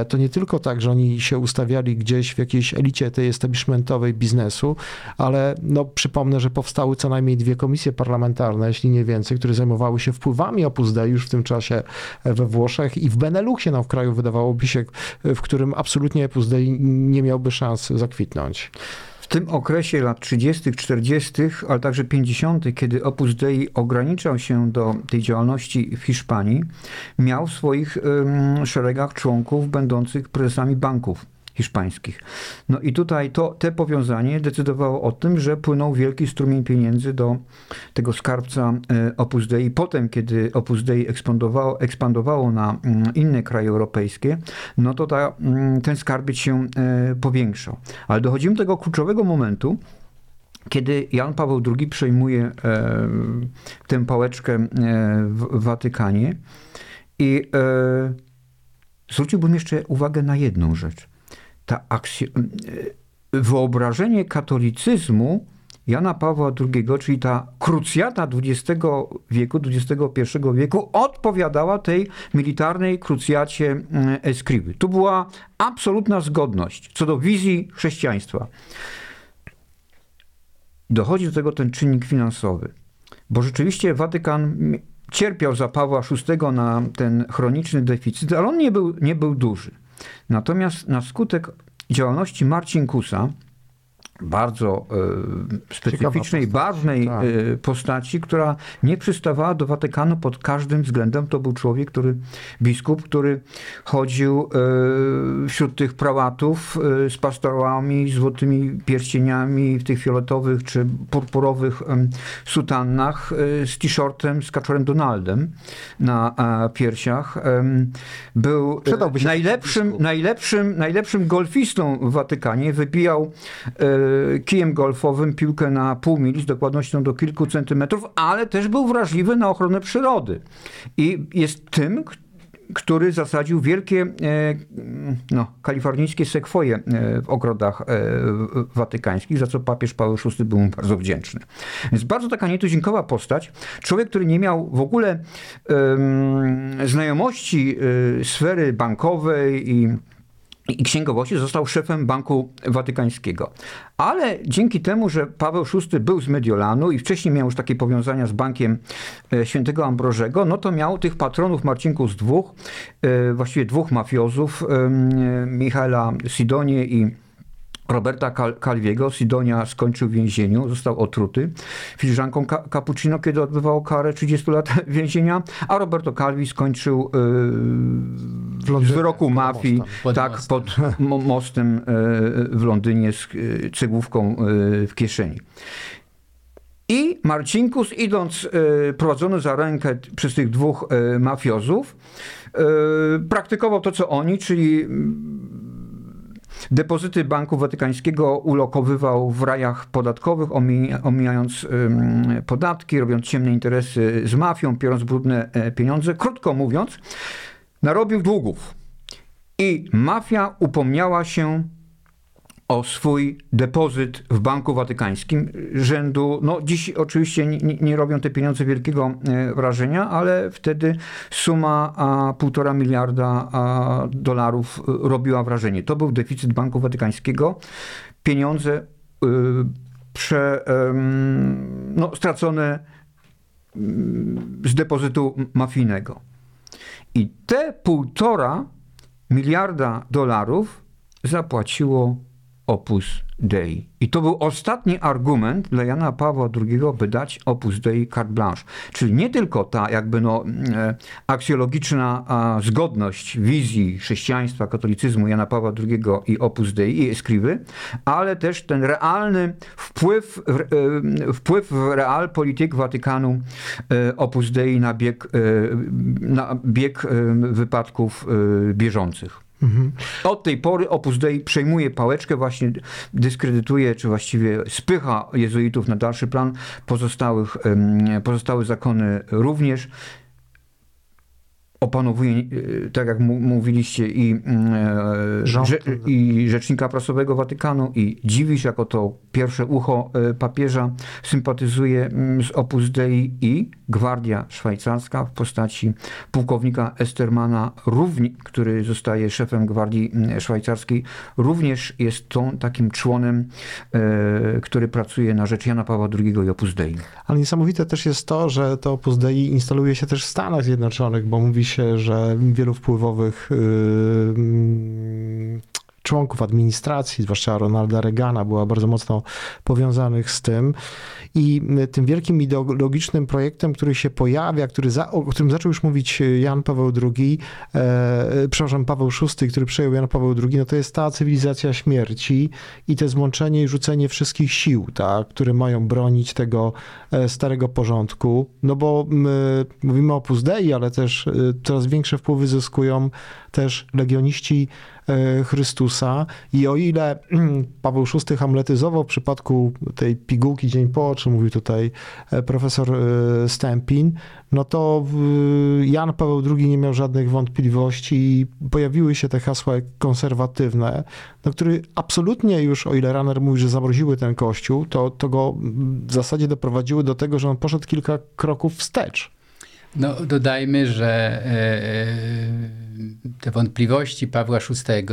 To nie tylko tak, że oni się ustawiali gdzieś w jakiejś elicie tej establishmentowej biznesu, ale no przypomnę, że powstały co najmniej dwie komisje parlamentarne, jeśli nie więcej, które zajmowały się wpływami Opus Dei już w tym czasie we Włoszech i w Beneluxie, no w kraju wydawałoby się, w którym absolutnie Opus Dei nie miałby szans zakwitnąć. W tym okresie lat 30., 40., ale także 50., kiedy Opus Dei ograniczał się do tej działalności w Hiszpanii, miał w swoich szeregach członków będących prezesami banków hiszpańskich. No i tutaj to, te powiązanie decydowało o tym, że płynął wielki strumień pieniędzy do tego skarbca e, Opus Dei. Potem, kiedy Opus Dei ekspandowało, ekspandowało na mm, inne kraje europejskie, no to ta, mm, ten skarbiec się e, powiększał. Ale dochodzimy do tego kluczowego momentu, kiedy Jan Paweł II przejmuje e, tę pałeczkę w Watykanie i zwróciłbym jeszcze uwagę na jedną rzecz ta. E, wyobrażenie katolicyzmu Jana Pawła II, czyli ta krucjata XX wieku, XXI wieku, odpowiadała tej militarnej krucjacie e, Eskriwy. Tu była absolutna zgodność co do wizji chrześcijaństwa. Dochodzi do tego ten czynnik finansowy, bo rzeczywiście Watykan cierpiał za Pawła VI na ten chroniczny deficyt, ale on nie był, nie był duży. Natomiast na skutek działalności Marcinkusa, bardzo e, specyficznej, barwnej tak. e, postaci, która nie przystawała do Watykanu pod każdym względem. To był człowiek, który, biskup, który chodził e, wśród tych prałatów z pastorałami, złotymi pierścieniami w tych fioletowych czy purpurowych sutannach, z t-shirtem z kaczorem Donaldem na piersiach. Był najlepszym, najlepszym, najlepszym golfistą w Watykanie. Wypijał kijem golfowym piłkę na pół mili z dokładnością do kilku centymetrów, ale też był wrażliwy na ochronę przyrody. I jest tym, który zasadził wielkie e, no, kalifornijskie sekwoje e, w ogrodach e, watykańskich, za co papież Paweł VI był mu bardzo wdzięczny. Więc bardzo taka nietuzinkowa postać. Człowiek, który nie miał w ogóle znajomości sfery bankowej i i księgowości został szefem Banku Watykańskiego. Ale dzięki temu, że Paweł VI był z Mediolanu i wcześniej miał już takie powiązania z Bankiem e, Świętego Ambrożego, no to miał tych patronów Marcinków z dwóch, e, właściwie dwóch mafiozów, Michaela Sidonie i Roberta Calviego. Sidonia skończył w więzieniu, został otruty filiżanką cappuccino, kiedy odbywał karę 30 lat [LAUGHS] więzienia, a Roberto Calvi skończył yy, z wyroku mafii pod tak, mostem. pod mostem yy, w Londynie z yy, cegłówką yy, w kieszeni. I Marcinkus, idąc yy, prowadzony za rękę przez tych dwóch yy, mafiozów, praktykował to, co oni, czyli Depozyty Banku Watykańskiego ulokowywał w rajach podatkowych, omijając podatki, robiąc ciemne interesy z mafią, biorąc brudne e, pieniądze. Krótko mówiąc, narobił długów. I mafia upomniała się o swój depozyt w Banku Watykańskim rzędu, no dziś oczywiście nie, nie robią te pieniądze wielkiego e, wrażenia, ale wtedy suma półtora miliarda dolarów e, robiła wrażenie. To był deficyt Banku Watykańskiego. Pieniądze y, prze, no, stracone z depozytu mafijnego. I te półtora miliarda dolarów zapłaciło Opus Dei. I to był ostatni argument dla Jana Pawła II, by dać Opus Dei carte blanche. Czyli nie tylko ta jakby no, e, aksjologiczna zgodność wizji chrześcijaństwa, katolicyzmu Jana Pawła II i Opus Dei i Eskriwy, ale też ten realny wpływ, e, wpływ w real polityk Watykanu e, Opus Dei na bieg, na bieg wypadków bieżących. Mhm. Od tej pory Opus Dei przejmuje pałeczkę, właśnie dyskredytuje, czy właściwie spycha jezuitów na dalszy plan, pozostałych, pozostałe zakony również opanowuje, e, tak jak mówiliście, i, mm, e, Rząd, i Rzecznika Prasowego Watykanu, i Dziwisz, jako to pierwsze ucho e, papieża, sympatyzuje mm, z Opus Dei i Gwardia Szwajcarska w postaci pułkownika Estermana, równie, który zostaje szefem Gwardii mm, Szwajcarskiej, również jest tą takim członem, który pracuje na rzecz Jana Pawła II i Opus Dei. Ale niesamowite też jest to, że to Opus Dei instaluje się też w Stanach Zjednoczonych, bo mówi się, że wielu wpływowych członków administracji, zwłaszcza Ronalda Reagana, była bardzo mocno powiązanych z tym. I tym wielkim ideologicznym projektem, który się pojawia, który za, o którym zaczął już mówić Jan Paweł II, e, przepraszam, Paweł VI, który przejął Jan Paweł II, no to jest ta cywilizacja śmierci i te złączenie i rzucenie wszystkich sił, tak, które mają bronić tego e, starego porządku. No bo my mówimy o Opus Dei, ale też coraz większe wpływy zyskują też legioniści Chrystusa i o ile Paweł VI hamletyzował w przypadku tej pigułki dzień po, o czym mówił tutaj e, profesor e, Stępin, no to Jan Paweł II nie miał żadnych wątpliwości i pojawiły się te hasła konserwatywne, no, które absolutnie już, o ile Runner mówi, że zamroziły ten kościół, to, to go w zasadzie doprowadziły do tego, że on poszedł kilka kroków wstecz. No, dodajmy, że te wątpliwości Pawła VI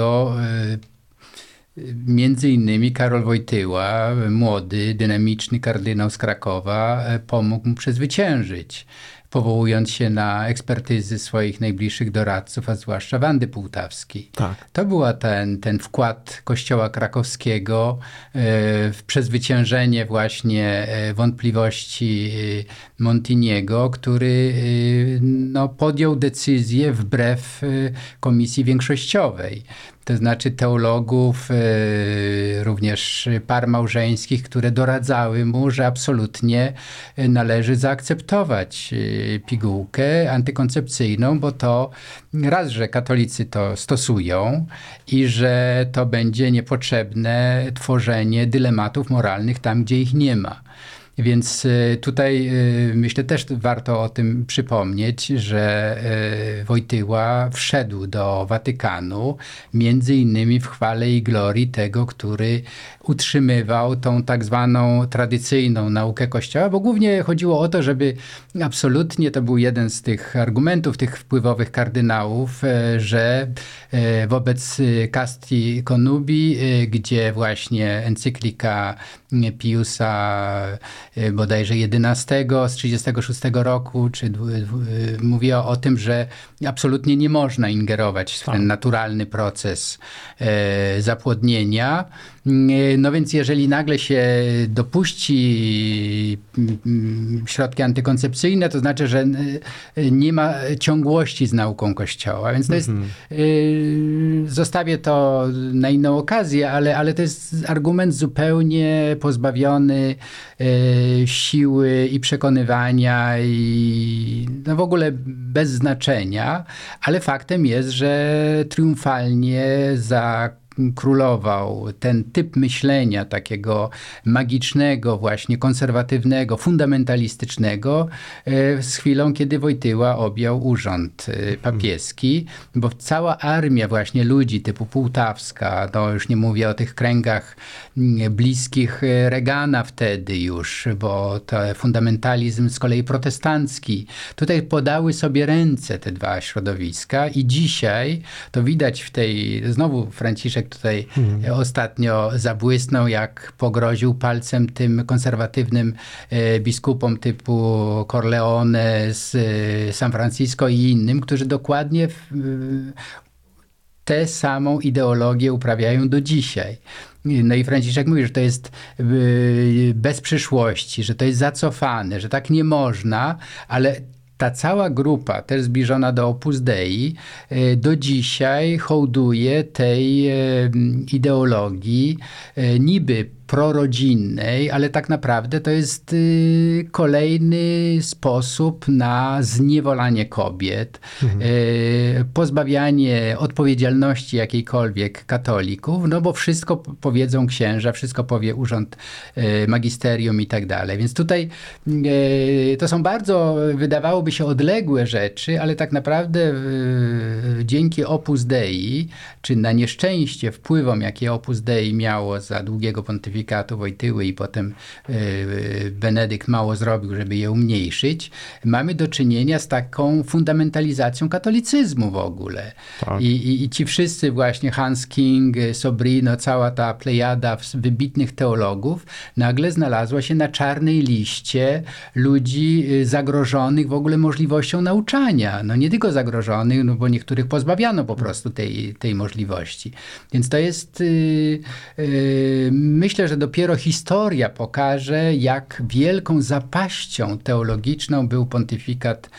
Między innymi Karol Wojtyła, młody, dynamiczny kardynał z Krakowa, pomógł mu przezwyciężyć powołując się na ekspertyzy swoich najbliższych doradców, a zwłaszcza Wandy Półtawskiej. Tak. To był ten, ten wkład Kościoła krakowskiego e, w przezwyciężenie właśnie e, wątpliwości e, Montiniego, który no, podjął decyzję wbrew komisji większościowej to znaczy teologów, e, również par małżeńskich, które doradzały mu, że absolutnie e, należy zaakceptować e, pigułkę antykoncepcyjną, bo to raz, że katolicy to stosują i że to będzie niepotrzebne tworzenie dylematów moralnych tam, gdzie ich nie ma. Więc y, tutaj y, myślę też warto o tym przypomnieć, że y, Wojtyła wszedł do Watykanu między innymi w chwale i glorii tego, który utrzymywał tą tak zwaną tradycyjną naukę Kościoła, bo głównie chodziło o to, żeby absolutnie, to był jeden z tych argumentów tych wpływowych kardynałów, że wobec Casti Conubi, gdzie właśnie encyklika Piusa bodajże 11 z 36 roku, czy y, mówiła o tym, że absolutnie nie można ingerować w ten tak. naturalny proces zapłodnienia. E, no więc jeżeli nagle się dopuści mm, środki antykoncepcyjne, to znaczy, że e, nie ma ciągłości z nauką Kościoła. Więc to jest, mhm. zostawię to na inną okazję, ale, ale to jest argument zupełnie pozbawiony siły i przekonywania i no w ogóle bez znaczenia, ale faktem jest, że triumfalnie za królował ten typ myślenia takiego magicznego, właśnie konserwatywnego, fundamentalistycznego e, z chwilą, kiedy Wojtyła objął urząd e, papieski, bo cała armia właśnie ludzi typu Półtawska, no już nie mówię o tych kręgach bliskich e, Regana wtedy już, bo to fundamentalizm z kolei protestancki. Tutaj podały sobie ręce te dwa środowiska i dzisiaj to widać w tej, znowu Franciszek tutaj mhm. ostatnio zabłysnął, jak pogroził palcem tym konserwatywnym e, biskupom typu Corleone z e, San Francisco i innym, którzy dokładnie tę samą ideologię uprawiają do dzisiaj. No i Franciszek mówi, że to jest e, bez przyszłości, że to jest zacofane, że tak nie można, ale ta cała grupa, też zbliżona do Opus Dei, e, do dzisiaj hołduje tej e, ideologii e, niby prorodzinnej, ale tak naprawdę to jest y, kolejny sposób na zniewolanie kobiet, mhm. Y, pozbawianie odpowiedzialności jakiejkolwiek katolików, no bo wszystko powiedzą księża, wszystko powie urząd y, magisterium i tak dalej. Więc tutaj to są bardzo, wydawałoby się, odległe rzeczy, ale tak naprawdę dzięki Opus Dei, czy na nieszczęście wpływom, jakie Opus Dei miało za długiego pontyfikatu, pontyfikatu Wojtyły i potem Benedykt mało zrobił, żeby je umniejszyć, mamy do czynienia z taką fundamentalizacją katolicyzmu w ogóle. Tak. I, i, I, ci wszyscy właśnie, Hans King, Sobrino, cała ta plejada wybitnych teologów, nagle znalazła się na czarnej liście ludzi zagrożonych w ogóle możliwością nauczania. No nie tylko zagrożonych, no bo niektórych pozbawiano po prostu tej, tej możliwości. Więc to jest, yy, yy, myślę, że dopiero historia pokaże, jak wielką zapaścią teologiczną był pontyfikat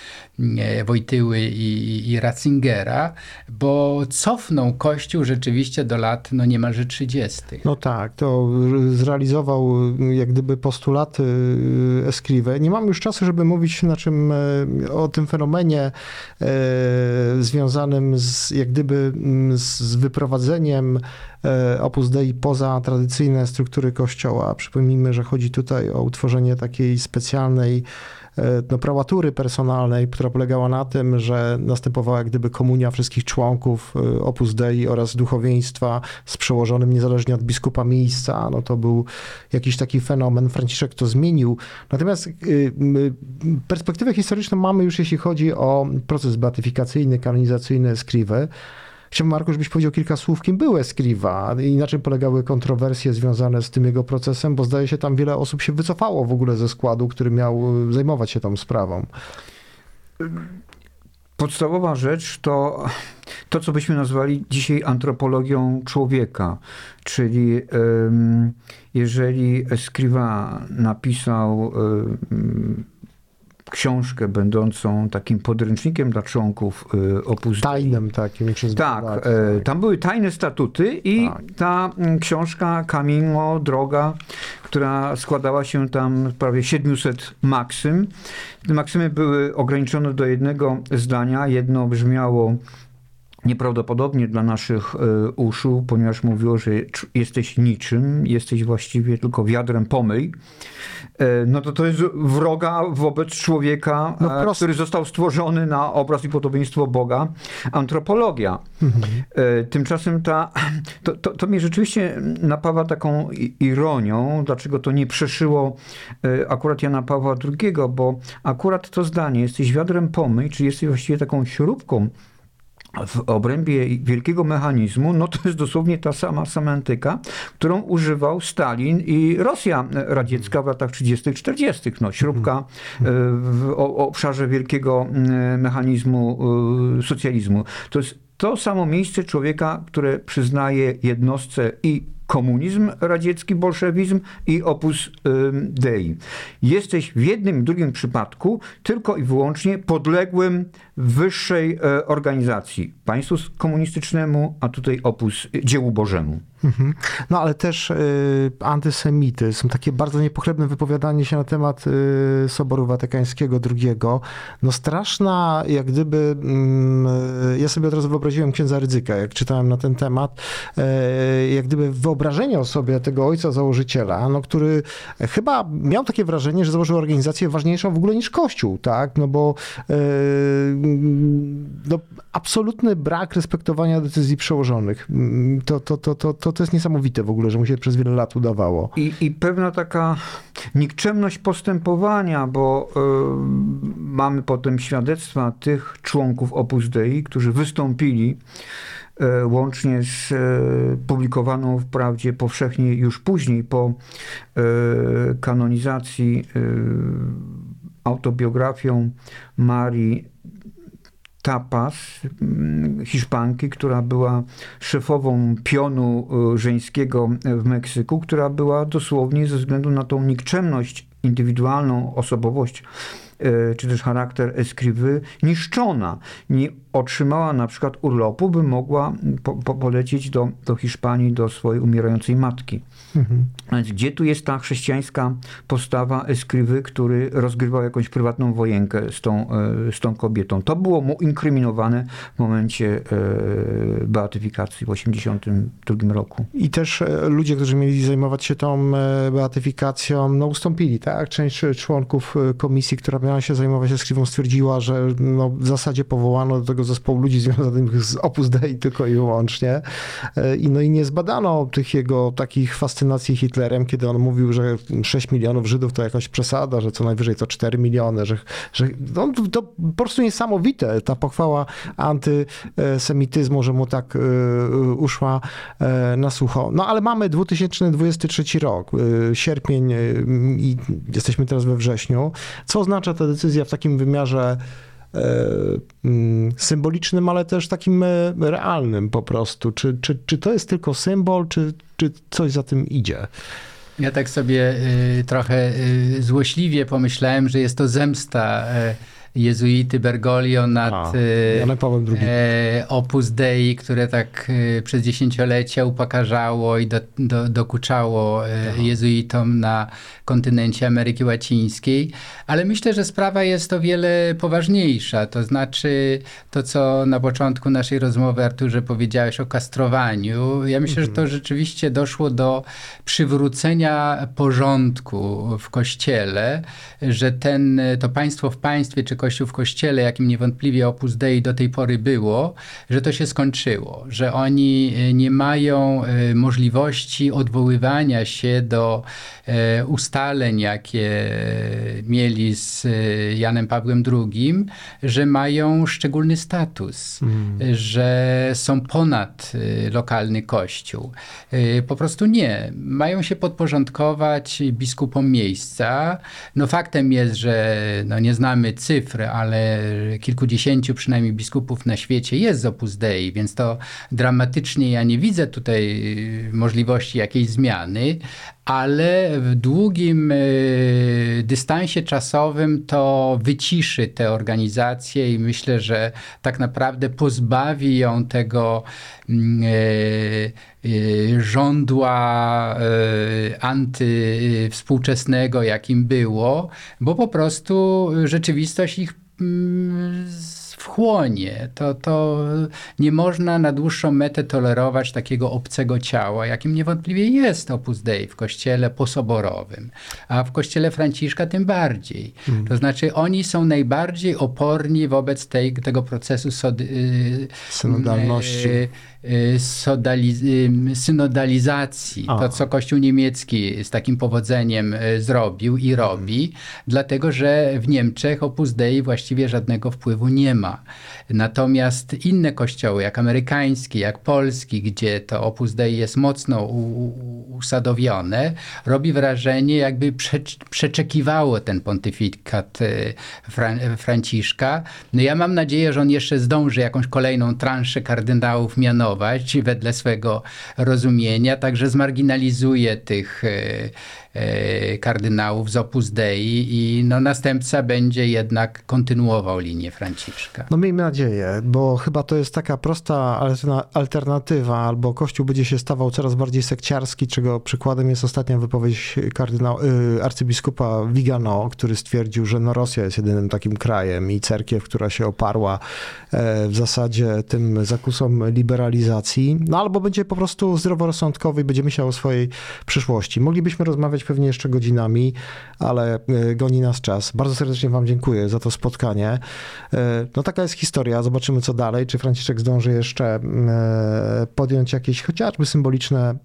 Wojtyły i, i Ratzingera, bo cofnął Kościół rzeczywiście do lat no niemalże 30. No tak, to zrealizował jak gdyby postulaty Escrive. Nie mam już czasu, żeby mówić na czym, e, o tym fenomenie e, związanym z jak gdyby z wyprowadzeniem e, Opus Dei poza tradycyjne struktury Kościoła. Przypomnijmy, że chodzi tutaj o utworzenie takiej specjalnej E, no, prałatury personalnej, która polegała na tym, że następowała jak gdyby komunia wszystkich członków e, Opus Dei oraz duchowieństwa z przełożonym niezależnie od biskupa miejsca. No to był jakiś taki fenomen. Franciszek to zmienił. Natomiast e, perspektywę historyczną mamy już jeśli chodzi o proces beatyfikacyjny, kanonizacyjny Escrivy. Chciałbym, Marku, żebyś powiedział kilka słów, kim był Escriva i na czym polegały kontrowersje związane z tym jego procesem, bo zdaje się, tam wiele osób się wycofało w ogóle ze składu, który miał zajmować się tą sprawą. Podstawowa rzecz to to, co byśmy nazwali dzisiaj antropologią człowieka, czyli jeżeli Escriva napisał książkę będącą takim podręcznikiem dla członków y, Opus Tajnym takim. Przez tak, lat, tak, tam były tajne statuty i tak. ta mm, książka Camino, Droga, która składała się tam prawie 700 maksym. Te maksymy były ograniczone do jednego zdania. Jedno brzmiało nieprawdopodobnie dla naszych e, uszu, ponieważ mówiło, że jesteś niczym, jesteś właściwie tylko wiadrem pomyj, e, no to to jest wroga wobec człowieka, no e, który został stworzony na obraz i podobieństwo Boga, antropologia. Mhm. Tymczasem ta, to, to, to mnie rzeczywiście napawa taką ironią, dlaczego to nie przeszyło akurat Jana Pawła II, bo akurat to zdanie, jesteś wiadrem pomyj, czyli jesteś właściwie taką śrubką, w obrębie wielkiego mechanizmu, no to jest dosłownie ta sama semantyka, którą używał Stalin i Rosja radziecka w latach 30., 40. No, śrubka mhm. e, w obszarze wielkiego mechanizmu e, socjalizmu. To jest to samo miejsce człowieka, które przyznaje jednostce i komunizm radziecki, bolszewizm i opus dei. Jesteś w jednym i drugim przypadku tylko i wyłącznie podległym wyższej e, organizacji, państwu komunistycznemu, a tutaj opus dziełu Bożemu. Mhm. No ale też y, antysemityzm, takie bardzo niepochlebne wypowiadanie się na temat y, Soboru Watykańskiego II. No straszna, jak gdyby, y, ja sobie od razu wyobraziłem księdza Rydzyka, jak czytałem na ten temat, y, jak gdyby wyobrażenie o sobie tego ojca założyciela, no, który chyba miał takie wrażenie, że założył organizację ważniejszą w ogóle niż Kościół, tak, no bo y, no, absolutny brak respektowania decyzji przełożonych. To, to, to, to, to, to jest niesamowite w ogóle, że mu się przez wiele lat udawało. I, i pewna taka nikczemność postępowania, bo y, mamy potem świadectwa tych członków Opus Dei, którzy wystąpili łącznie z y, publikowaną wprawdzie powszechnie już później po kanonizacji autobiografią Marii Tapas, mm, Hiszpanki, która była szefową pionu żeńskiego w Meksyku, która była dosłownie ze względu na tą nikczemność, indywidualną osobowość czy też charakter eskrywy niszczona. Nie otrzymała na przykład urlopu, by mogła po, po polecieć do, do Hiszpanii do swojej umierającej matki. Mhm. Więc gdzie tu jest ta chrześcijańska postawa Eskrywy, który rozgrywał jakąś prywatną wojenkę z tą, e, z tą kobietą? To było mu inkryminowane w momencie e, beatyfikacji w 1982 roku. I też e, ludzie, którzy mieli zajmować się tą beatyfikacją, no ustąpili, tak? Część członków komisji, która miała się zajmować eskrywą, stwierdziła, że no, w zasadzie powołano do tego zespołu ludzi związanych z Opus Dei tylko i wyłącznie. I, no, I nie zbadano tych jego takich fascynacji Hitlerem, kiedy on mówił, że 6 milionów Żydów to jakaś przesada, że co najwyżej to 4 miliony, że, że no, to po prostu niesamowite, ta pochwała antysemityzmu, że mu tak y, uszła na sucho. No ale mamy 2023 rok, sierpień i jesteśmy teraz we wrześniu. Co oznacza ta decyzja w takim wymiarze symbolicznym, ale też takim realnym po prostu? Czy, czy, czy to jest tylko symbol, czy, czy coś za tym idzie? Ja tak sobie y, trochę y, złośliwie pomyślałem, że jest to zemsta y, jezuity Bergoglio nad A, e, Opus Dei, które tak e, przez dziesięciolecia upokarzało i do, do, dokuczało e, jezuitom na kontynencie Ameryki Łacińskiej. Ale myślę, że sprawa jest o wiele poważniejsza. To znaczy to, co na początku naszej rozmowy, Arturze, powiedziałeś o kastrowaniu. Ja myślę, mhm. że to mhm. rzeczywiście doszło do przywrócenia porządku w Kościele, że ten, to państwo w państwie, czy Kościół w Kościele, jakim niewątpliwie Opus Dei do tej pory było, że to się skończyło, że oni e, nie mają e, możliwości odwoływania się do e, ustaleń, jakie mieli z Janem Pawłem II, że mają szczególny status, mm. że są ponad lokalny kościół. Po prostu nie. Mają się podporządkować biskupom miejsca. No faktem jest, że no nie znamy cyfr, ale kilkudziesięciu przynajmniej biskupów na świecie jest z Opus Dei, więc to dramatycznie ja nie widzę tutaj możliwości jakiejś zmiany, ale w długim y, dystansie czasowym to wyciszy te organizacje i myślę, że tak naprawdę pozbawi ją tego y, y, żądła antywspółczesnego, jakim było, bo po prostu rzeczywistość ich mm, wchłonie. To, to nie można na dłuższą metę tolerować takiego obcego ciała, jakim niewątpliwie jest Opus Dei w kościele posoborowym, a w kościele Franciszka tym bardziej. Mm. To znaczy oni są najbardziej oporni wobec tej, tego procesu sody, y, synodalności. Y, synodalizacji, A. to co Kościół niemiecki z takim powodzeniem zrobił i robi, dlatego że w Niemczech Opus Dei właściwie żadnego wpływu nie ma. Natomiast inne kościoły, jak amerykański, jak polski, gdzie to Opus Dei jest mocno usadowione, robi wrażenie, jakby prze, przeczekiwało ten pontyfikat Fran Franciszka. No ja mam nadzieję, że on jeszcze zdąży jakąś kolejną transzę kardynałów mianować wedle swego rozumienia, także zmarginalizuje tych E, kardynałów z Opus Dei i no, następca będzie jednak kontynuował linię Franciszka. No miejmy nadzieję, bo chyba to jest taka prosta alternatywa, albo Kościół będzie się stawał coraz bardziej sekciarski, czego przykładem jest ostatnia wypowiedź kardynał, y, arcybiskupa Vigano, który stwierdził, że no Rosja jest jedynym takim krajem i cerkiew, która się oparła e, w zasadzie tym zakusom liberalizacji, no albo będzie po prostu zdroworozsądkowy i będzie myślał o swojej przyszłości. Moglibyśmy rozmawiać pewnie jeszcze godzinami, ale e, goni nas czas. Bardzo serdecznie Wam dziękuję za to spotkanie. E, no taka jest historia, zobaczymy co dalej. Czy Franciszek zdąży jeszcze e, podjąć jakieś chociażby symboliczne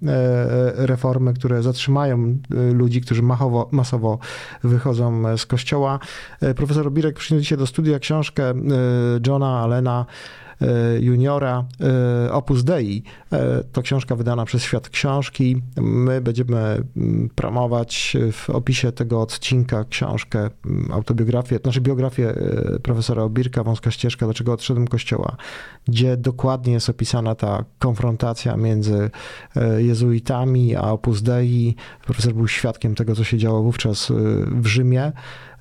reformy, które zatrzymają ludzi, którzy masowo, masowo wychodzą z kościoła. Profesor Birek przyniósł się do studia książkę Johna Allena juniora e, Opus Dei. E, to książka wydana przez Świat Książki. My będziemy mm, promować w opisie tego odcinka książkę, mm, autobiografię, znaczy biografię profesora Obirka, Wąska ścieżka, dlaczego odszedłem kościoła, gdzie dokładnie jest opisana ta konfrontacja między jezuitami a Opus Dei. Profesor był świadkiem tego, co się działo wówczas w Rzymie.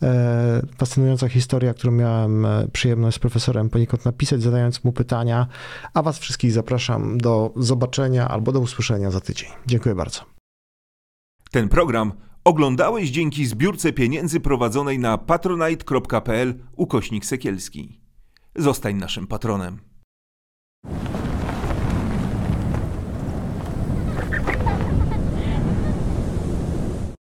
E, fascynująca historia, którą miałem e, przyjemność z profesorem poniekąd napisać, zadając mu pytania. A Was wszystkich zapraszam do zobaczenia albo do usłyszenia za tydzień. Dziękuję bardzo. Ten program oglądałeś dzięki zbiórce pieniędzy prowadzonej na patronite.pl ukośnik sekielski. Zostań naszym patronem.